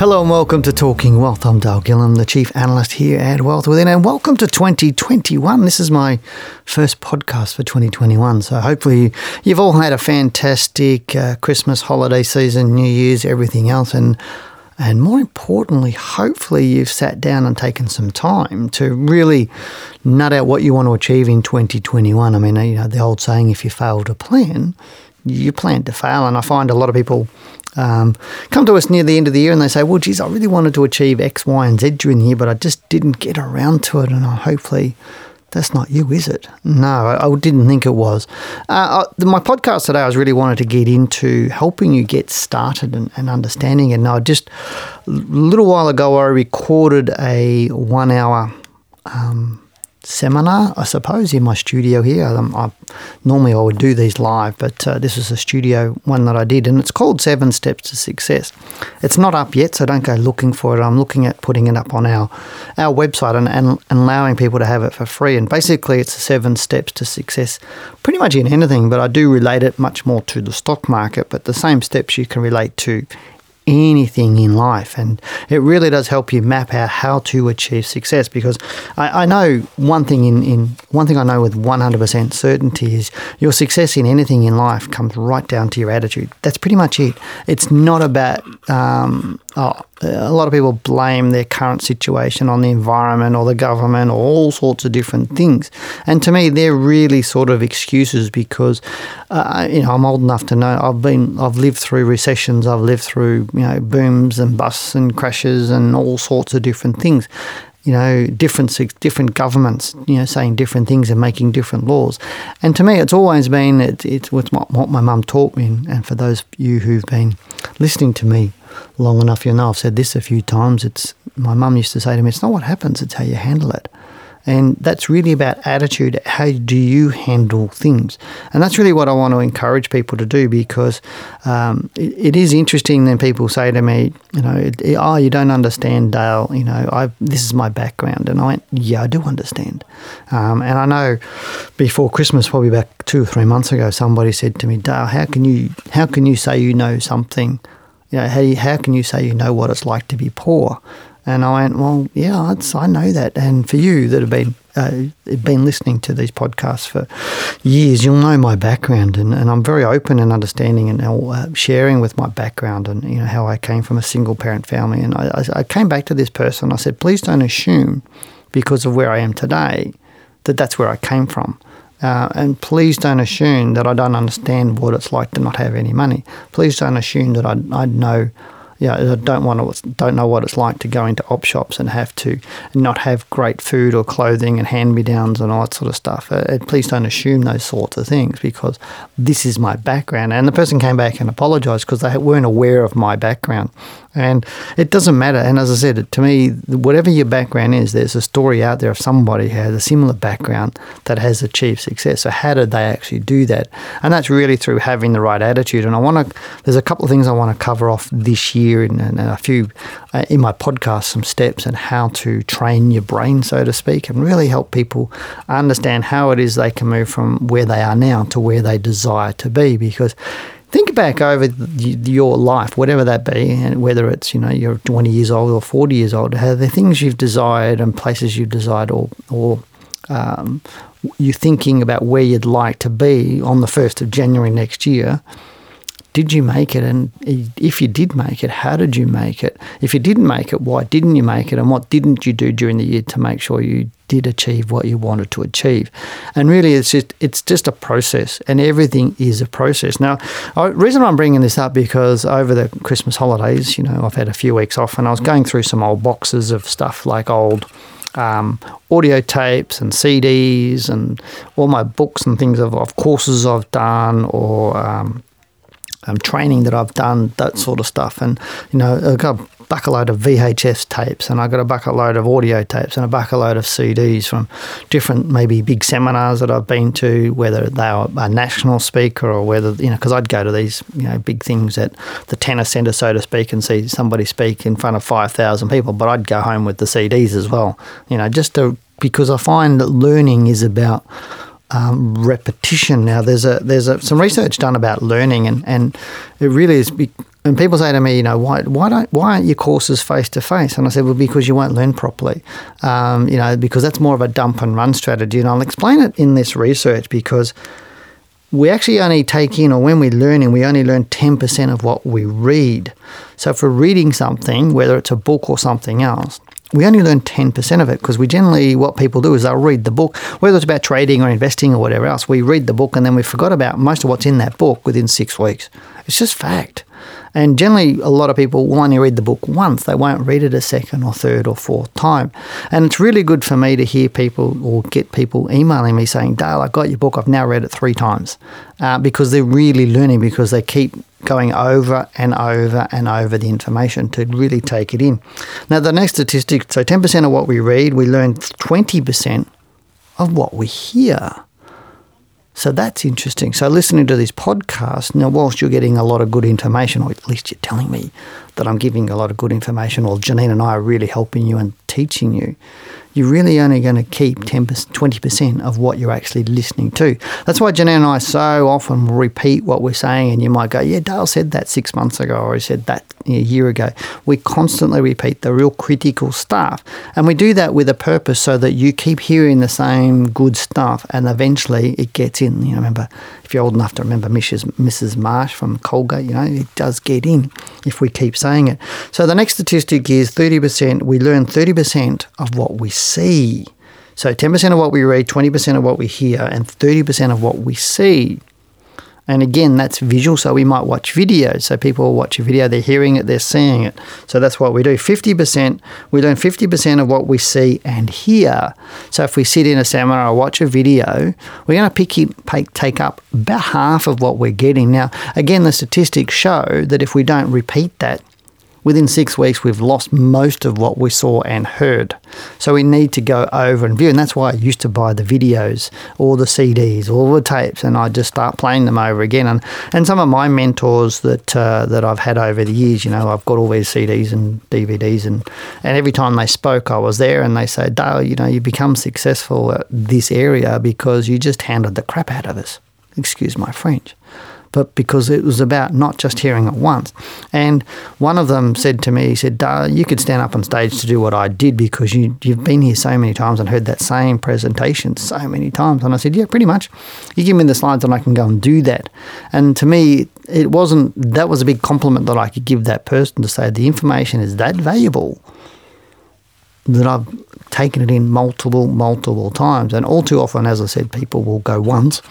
Hello and welcome to Talking Wealth. I'm Dale Gillham, the Chief Analyst here at Wealth Within, and welcome to 2021. This is my first podcast for 2021, so hopefully you've all had a fantastic uh, Christmas holiday season, New Year's, everything else, and and more importantly, hopefully you've sat down and taken some time to really nut out what you want to achieve in 2021. I mean, you know, the old saying, if you fail to plan, you plan to fail. And I find a lot of people um, come to us near the end of the year and they say, well, geez, I really wanted to achieve X, Y, and Z during the year, but I just didn't get around to it. And I hopefully that's not you, is it? No, I, didn't think it was. Uh, I, my podcast today, I was really wanted to get into helping you get started and, and understanding. And I just, a little while ago, I recorded a one hour um, seminar, I suppose, in my studio here. Um, I, normally I would do these live, but uh, this is a studio one that I did, and it's called Seven Steps to Success. It's not up yet, so don't go looking for it. I'm looking at putting it up on our our website and, and, and allowing people to have it for free. And basically, it's seven steps to success, pretty much in anything, but I do relate it much more to the stock market. But the same steps you can relate to anything in life. And it really does help you map out how to achieve success because I, I know one thing in, in one thing I know with 100% certainty is your success in anything in life comes right down to your attitude. That's pretty much it. It's not about um, oh, a lot of people blame their current situation on the environment or the government or all sorts of different things. And to me, they're really sort of excuses because, uh, you know, I'm old enough to know I've been, I've lived through recessions, I've lived through, you know, booms and busts and crashes and all sorts of different things you know, different different governments, you know, saying different things and making different laws. And to me, it's always been it, it's what, what my mum taught me. And for those of you who've been listening to me long enough, you know I've said this a few times. It's my mum used to say to me, "It's not what happens; it's how you handle it." And that's really about attitude. How do you handle things? And that's really what I want to encourage people to do because um, it, it is interesting when people say to me, you know, it, oh, you don't understand, Dale. You know, I this is my background. And I went, yeah, I do understand. Um, and I know before Christmas, probably about two or three months ago, somebody said to me, Dale, how can you how can you say you know something you know, how, how can you say you know what it's like to be poor? And I went, well, yeah, I know that. And for you that have been uh, been listening to these podcasts for years, you'll know my background, and, and I'm very open and understanding and uh, sharing with my background and you know how I came from a single parent family. And I, I came back to this person. I said, please don't assume because of where I am today that that's where I came from. Uh, and please don't assume that I don't understand what it's like to not have any money. Please don't assume that I, I know yeah, I don't want to don't know what it's like to go into op shops and have to not have great food or clothing and hand me downs and all that sort of stuff. Uh, please don't assume those sorts of things because this is my background. And the person came back and apologized because they weren't aware of my background. And it doesn't matter. And as I said, to me, whatever your background is, there's a story out there of somebody who has a similar background that has achieved success. So how did they actually do that? And that's really through having the right attitude. And I want to. There's a couple of things I want to cover off this year, and, a few uh, in my podcast, some steps and how to train your brain, so to speak, and really help people understand how it is they can move from where they are now to where they desire to be. Because think back over your life, whatever that be, and whether it's you know you're 20 years old or 40 years old, have the things you've desired and places you've desired, or or um, you're thinking about where you'd like to be on the first of January next year. did you make it? And if you did make it, how did you make it? If you didn't make it, why didn't you make it? And what didn't you do during the year to make sure you did achieve what you wanted to achieve? And really, it's just it's just a process, and everything is a process. Now, the reason I'm bringing this up because over the Christmas holidays, you know, I've had a few weeks off, and I was going through some old boxes of stuff like old um, audio tapes and CDs and all my books and things of, of courses I've done or um, um, training that I've done, that sort of stuff. And, you know, I've got bucket load of VHS tapes and I've got a bucket load of audio tapes and a bucket load of CDs from different, maybe big seminars that I've been to, whether they are a national speaker or whether, you know, because I'd go to these, you know, big things at the tennis centre, so to speak, and see somebody speak in front of 5,000 people, but I'd go home with the CDs as well, you know, just to, because I find that learning is about um, repetition. Now, there's a there's a, some research done about learning, and, and it really is. Be, and people say to me, you know, why why don't why aren't your courses face to face? And I said, well, because you won't learn properly. Um, you know, because that's more of a dump and run strategy. And I'll explain it in this research because we actually only take in, or when we're learning, we only learn 10% of what we read. So we're reading something, whether it's a book or something else, we only learn 10% of it because we generally, what people do is they'll read the book, whether it's about trading or investing or whatever else, we read the book and then we forgot about most of what's in that book within six weeks. It's just fact. And generally, a lot of people will only read the book once. They won't read it a second or third or fourth time. And it's really good for me to hear people or get people emailing me saying, Dale, I got your book. I've now read it three times uh, because they're really learning because they keep going over and over and over the information to really take it in. Now, the next statistic so 10% of what we read, we learn 20% of what we hear. So that's interesting. So listening to this podcast, now whilst you're getting a lot of good information, or at least you're telling me that I'm giving a lot of good information, or Janine and I are really helping you and teaching you, you're really only going to keep 10 20% of what you're actually listening to. That's why Janine and I so often repeat what we're saying, and you might go, Yeah, Dale said that six months ago, or he said that a year ago. We constantly repeat the real critical stuff, and we do that with a purpose so that you keep hearing the same good stuff, and eventually it gets in. You know, remember, if you're old enough to remember Mrs. Mrs. Marsh from Colgate, you know, it does get in if we keep saying it. So the next statistic is 30%, we learn 30% of what we see. So 10% of what we read, 20% of what we hear, and 30% of what we see. And again, that's visual, so we might watch videos. So people watch a video, they're hearing it, they're seeing it. So that's what we do. 50%, we learn 50% of what we see and hear. So if we sit in a seminar or watch a video, we're going to pick it, take up about half of what we're getting. Now, again, the statistics show that if we don't repeat that, Within six weeks, we've lost most of what we saw and heard. So we need to go over and view. And that's why I used to buy the videos or the CDs or the tapes and I just start playing them over again. And, and some of my mentors that, uh, that I've had over the years, you know, I've got all these CDs and DVDs. And, and every time they spoke, I was there and they say, Dale, you know, you become successful at this area because you just handled the crap out of us. Excuse my French but because it was about not just hearing it once. And one of them said to me, he said, you could stand up on stage to do what I did because you, you've been here so many times and heard that same presentation so many times. And I said, yeah, pretty much. You give me the slides and I can go and do that. And to me, it wasn't, that was a big compliment that I could give that person to say the information is that valuable that I've taken it in multiple, multiple times. And all too often, as I said, people will go once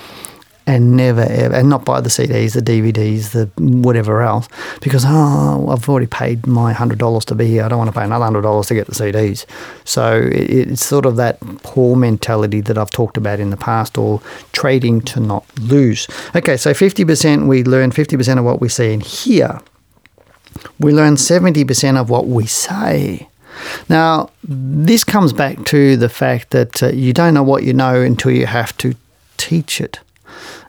and never ever, and not buy the CDs, the DVDs, the whatever else, because oh, I've already paid my hundred dollars to be here. I don't want to pay another hundred dollars to get the CDs. So it, it's sort of that poor mentality that I've talked about in the past, or trading to not lose. Okay, so fifty percent we learn fifty percent of what we see and hear. We learn seventy percent of what we say. Now, this comes back to the fact that uh, you don't know what you know until you have to teach it.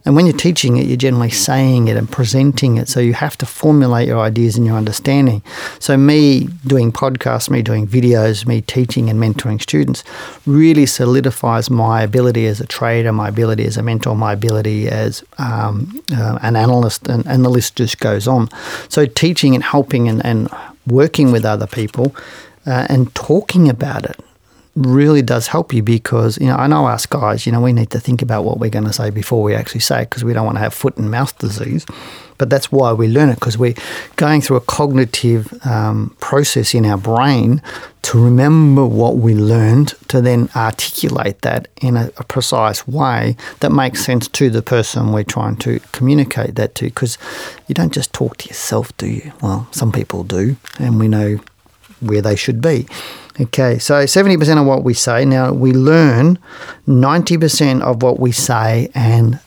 And when you're teaching it, you're generally saying it and presenting it. So you have to formulate your ideas and your understanding. So, me doing podcasts, me doing videos, me teaching and mentoring students really solidifies my ability as a trader, my ability as a mentor, my ability as um, uh, an analyst, and, and the list just goes on. So, teaching and helping and, and working with other people uh, and talking about it really does help you because you know I know us guys, you know, we need to think about what we're going to say before we actually say it because we don't want to have foot and mouth disease. But that's why we learn it because we're going through a cognitive um, process in our brain to remember what we learned to then articulate that in a, a precise way that makes sense to the person we're trying to communicate that to. Because you don't just talk to yourself, do you? Well, some people do, and we know where they should be. Okay, so 70% of what we say. Now, we learn 90% of what we say and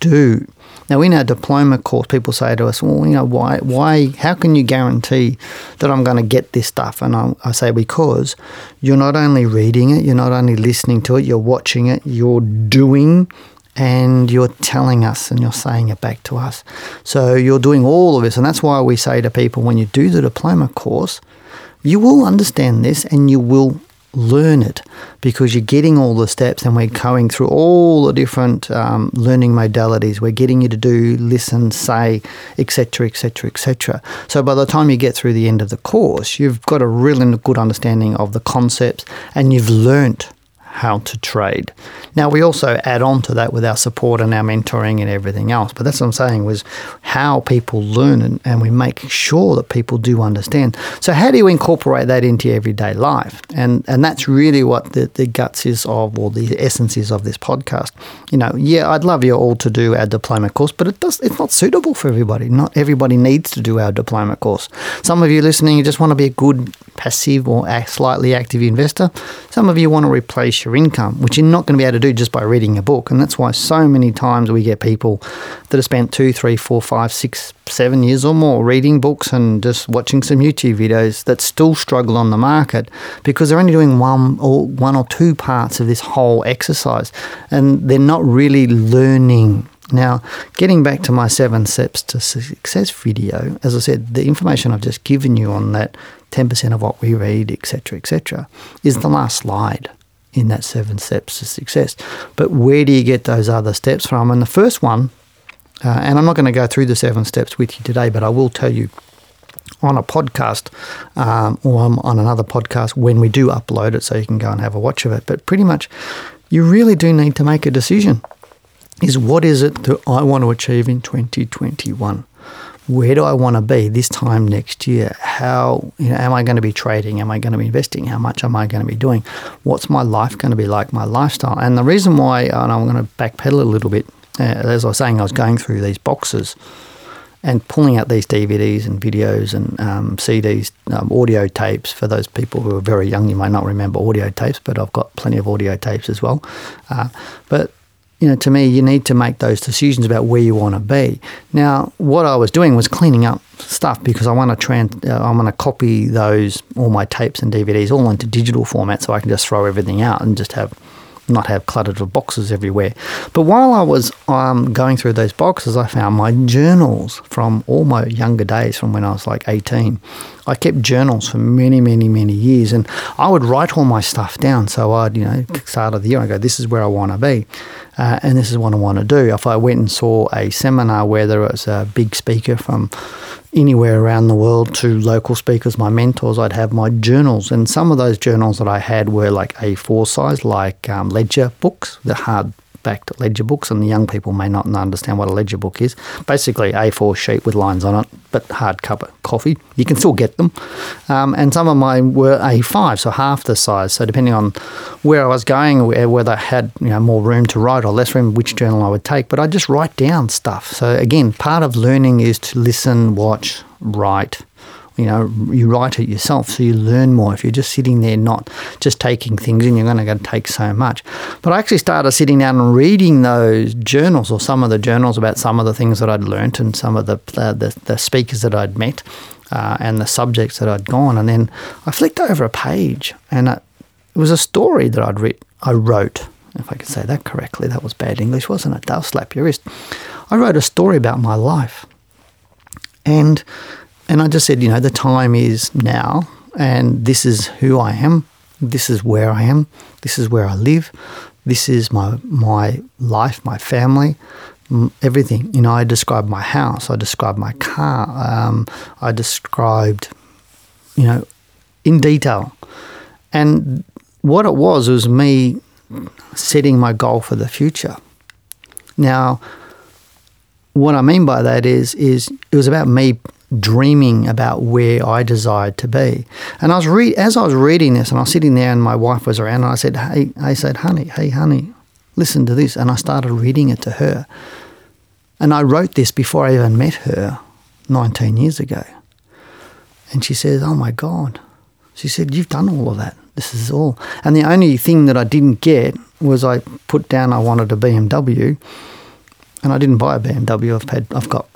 do. Now, in our diploma course, people say to us, "Well, you know, why? Why? How can you guarantee that I'm going to get this stuff?" And I, I say, "Because you're not only reading it, you're not only listening to it, you're watching it, you're doing." And you're telling us and you're saying it back to us. So you're doing all of this. And that's why we say to people when you do the diploma course, you will understand this and you will learn it because you're getting all the steps and we're going through all the different um, learning modalities. We're getting you to do listen say etc etc etc so by the time you get through the end of the course you've got a really good understanding of the concepts and you've learnt how to trade. Now we also add on to that with our support and our mentoring and everything else. But that's what I'm saying was how people learn and, and we make sure that people do understand. So how do you incorporate that into your everyday life? And and that's really what the, the guts is of or the essence is of this podcast. You know, yeah, I'd love you all to do our diploma course, but it does it's not suitable for everybody. Not everybody needs to do our diploma course. Some of you listening you just want to be a good passive or slightly active investor. Some of you want to replace your income, which you're not going to be able to do just by reading a book. And that's why so many times we get people that have spent two, three, four, five, six, seven years or more reading books and just watching some YouTube videos that still struggle on the market because they're only doing one or one or two parts of this whole exercise and they're not really learning now, getting back to my seven steps to success video, as I said, the information I've just given you on that 10% of what we read, etc., etc., is the last slide in that seven steps to success. But where do you get those other steps from? And the first one, uh, and I'm not going to go through the seven steps with you today, but I will tell you on a podcast um, or on another podcast when we do upload it so you can go and have a watch of it. But pretty much, you really do need to make a decision. Is what is it that I want to achieve in 2021? Where do I want to be this time next year? How you know, am I going to be trading? Am I going to be investing? How much am I going to be doing? What's my life going to be like? My lifestyle. And the reason why, and I'm going to backpedal a little bit, uh, as I was saying, I was going through these boxes and pulling out these DVDs and videos and um, CDs, um, audio tapes. For those people who are very young, you might not remember audio tapes, but I've got plenty of audio tapes as well. Uh, but you know, to me, you need to make those decisions about where you want to be. Now, what I was doing was cleaning up stuff because I want to trans, uh, I want to copy those all my tapes and DVDs all into digital format so I can just throw everything out and just have not have cluttered of boxes everywhere. But while I was um, going through those boxes, I found my journals from all my younger days, from when I was like 18. I kept journals for many, many, many years, and I would write all my stuff down. So I'd, you know, start of the year, I go, this is where I want to be, uh, and this is what I want to do. If I went and saw a seminar where there was a big speaker from anywhere around the world to local speakers, my mentors, I'd have my journals. And some of those journals that I had were like A4 size, like um, ledger books, the hard backed ledger books, and the young people may not understand what a ledger book is. Basically, A4 sheet with lines on it, but hard hardcover coffee. You can still get them. Um, and some of mine were A5, so half the size. So depending on where I was going, whether I had you know more room to write or less room, which journal I would take. But I just write down stuff. So again, part of learning is to listen, watch, write you know, you write it yourself, so you learn more. If you're just sitting there, not just taking things in, you're going to take so much. But I actually started sitting down and reading those journals, or some of the journals about some of the things that I'd learnt and some of the the, the, speakers that I'd met uh, and the subjects that I'd gone. And then I flicked over a page, and it was a story that I'd writ- I wrote. If I could say that correctly, that was bad English, wasn't it? They'll slap your wrist. I wrote a story about my life. And and I just said, you know, the time is now, and this is who I am. This is where I am. This is where I live. This is my my life, my family, everything. You know, I described my house. I described my car. Um, I described, you know, in detail. And what it was was me setting my goal for the future. Now, what I mean by that is is it was about me dreaming about where I desired to be. And I was re- as I was reading this, and I was sitting there, and my wife was around, and I said, "Hey," I said, "Honey, hey, honey, listen to this." And I started reading it to her, and I wrote this before I even met her, 19 years ago. And she says, "Oh my God," she said, "You've done all of that. This is all." And the only thing that I didn't get was I put down I wanted a BMW, and I didn't buy a BMW. I've had I've got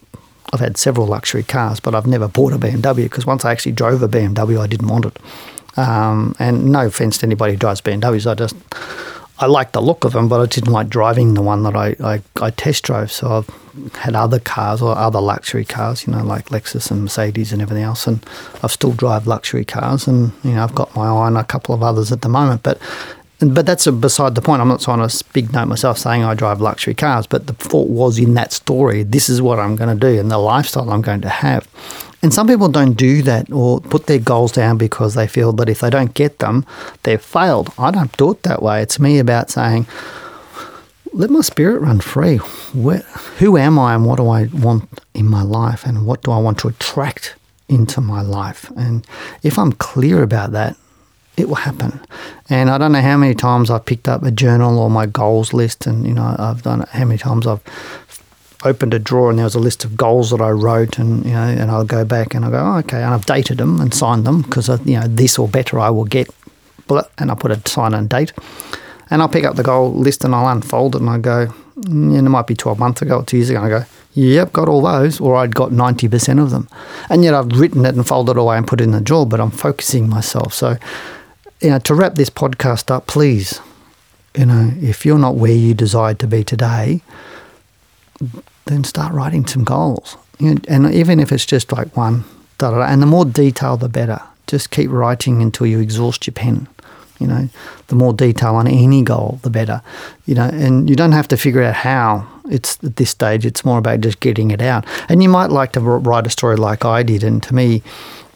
I've had several luxury cars, but I've never bought a BMW because once I actually drove a BMW, I didn't want it. Um, and no offense to anybody who drives BMWs, I just I like the look of them, but I didn't like driving the one that I, I, I test drove. So I've had other cars or other luxury cars, you know, like Lexus and Mercedes and everything else. And I've still drive luxury cars, and you know, I've got my eye on a couple of others at the moment. But but that's beside the point. I'm not trying to big note myself saying I drive luxury cars, but the thought was in that story, this is what I'm going to do and the lifestyle I'm going to have. And some people don't do that or put their goals down because they feel that if they don't get them, they've failed. I don't do it that way. It's me about saying, let my spirit run free. Where, who am I and what do I want in my life and what do I want to attract into my life? And if I'm clear about that, it will happen. And I don't know how many times I've picked up a journal or my goals list, and you know I've done it. How many times I've opened a drawer and there was a list of goals that I wrote, and you know, and I'll go back and I go, oh, okay, and I've dated them and signed them because you know this or better I will get, and I put a sign and date, and I'll pick up the goal list and I'll unfold it and I go, mm, and it might be twelve months ago or two years ago, and I go, Yep, got all those, or I'd got 90% of them. And yet I've written it and folded it away and put it in the drawer, but I'm focusing myself. So you know, to wrap this podcast up, please, you know, if you're not where you desire to be today, then start writing some goals. You know, and even if it's just like one, da, da, da, and the more detail, the better. Just keep writing until you exhaust your pen. You know, the more detail on any goal, the better. You know, and you don't have to figure out how. It's at this stage. It's more about just getting it out. And you might like to write a story like I did. And to me,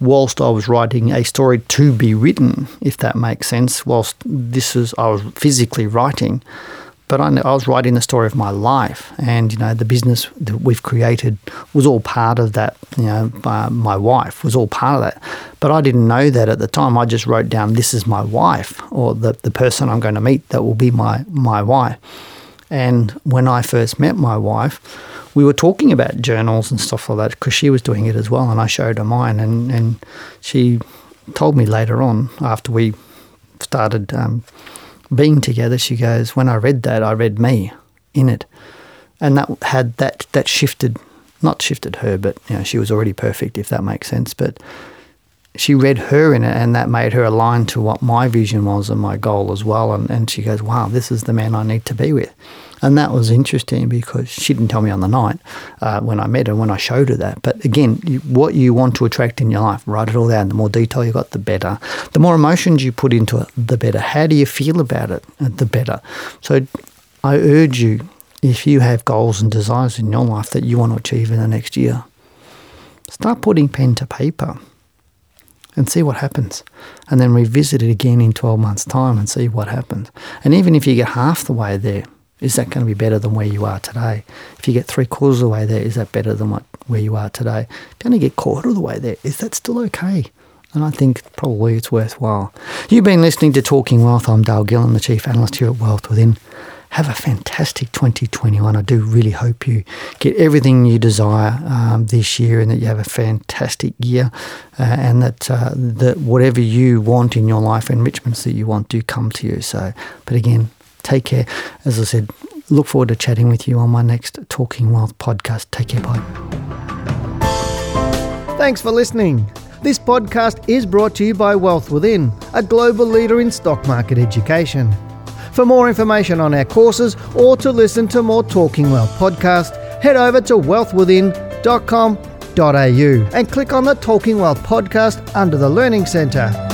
whilst I was writing a story to be written, if that makes sense, whilst this is, I was physically writing, but I, I was writing the story of my life. And, you know, the business that we've created was all part of that. You know, uh, my wife was all part of that. But I didn't know that at the time. I just wrote down, this is my wife, or the, the person I'm going to meet that will be my, my wife. And when I first met my wife, we were talking about journals and stuff like that because she was doing it as well, and I showed her mine, and and she told me later on after we started um, being together, she goes, when I read that, I read me in it, and that had that that shifted, not shifted her, but you know she was already perfect if that makes sense, but she read her in it and that made her align to what my vision was and my goal as well and, and she goes wow this is the man i need to be with and that was interesting because she didn't tell me on the night uh, when I met her, when I showed her that. But again, you, what you want to attract in your life, write it all down. The more detail you got, the better. The more emotions you put into it, the better. How do you feel about it, uh, the better. So I urge you, if you have goals and desires in your life that you want to achieve in the next year, start putting pen to paper and see what happens. And then revisit it again in 12 months' time and see what happens. And even if you get half the way there, is that going to be better than where you are today? If you get three quarters of the way there, is that better than what, where you are today? If you only get quarter of the way there, is that still okay? And I think probably it's worthwhile. You've been listening to Talking Wealth. I'm Dale Gillham, the Chief Analyst here at Wealth Within. Have a fantastic 2021. I do really hope you get everything you desire um, this year and that you have a fantastic year uh, and that, uh, that whatever you want in your life, enrichments that you want, do come to you. So, but again, Take care. As I said, look forward to chatting with you on my next Talking Wealth podcast. Take care. Bye. Thanks for listening. This podcast is brought to you by Wealth Within, a global leader in stock market education. For more information on our courses or to listen to more Talking Wealth podcast, head over to wealthwithin.com.au and click on the Talking Wealth podcast under the Learning Centre.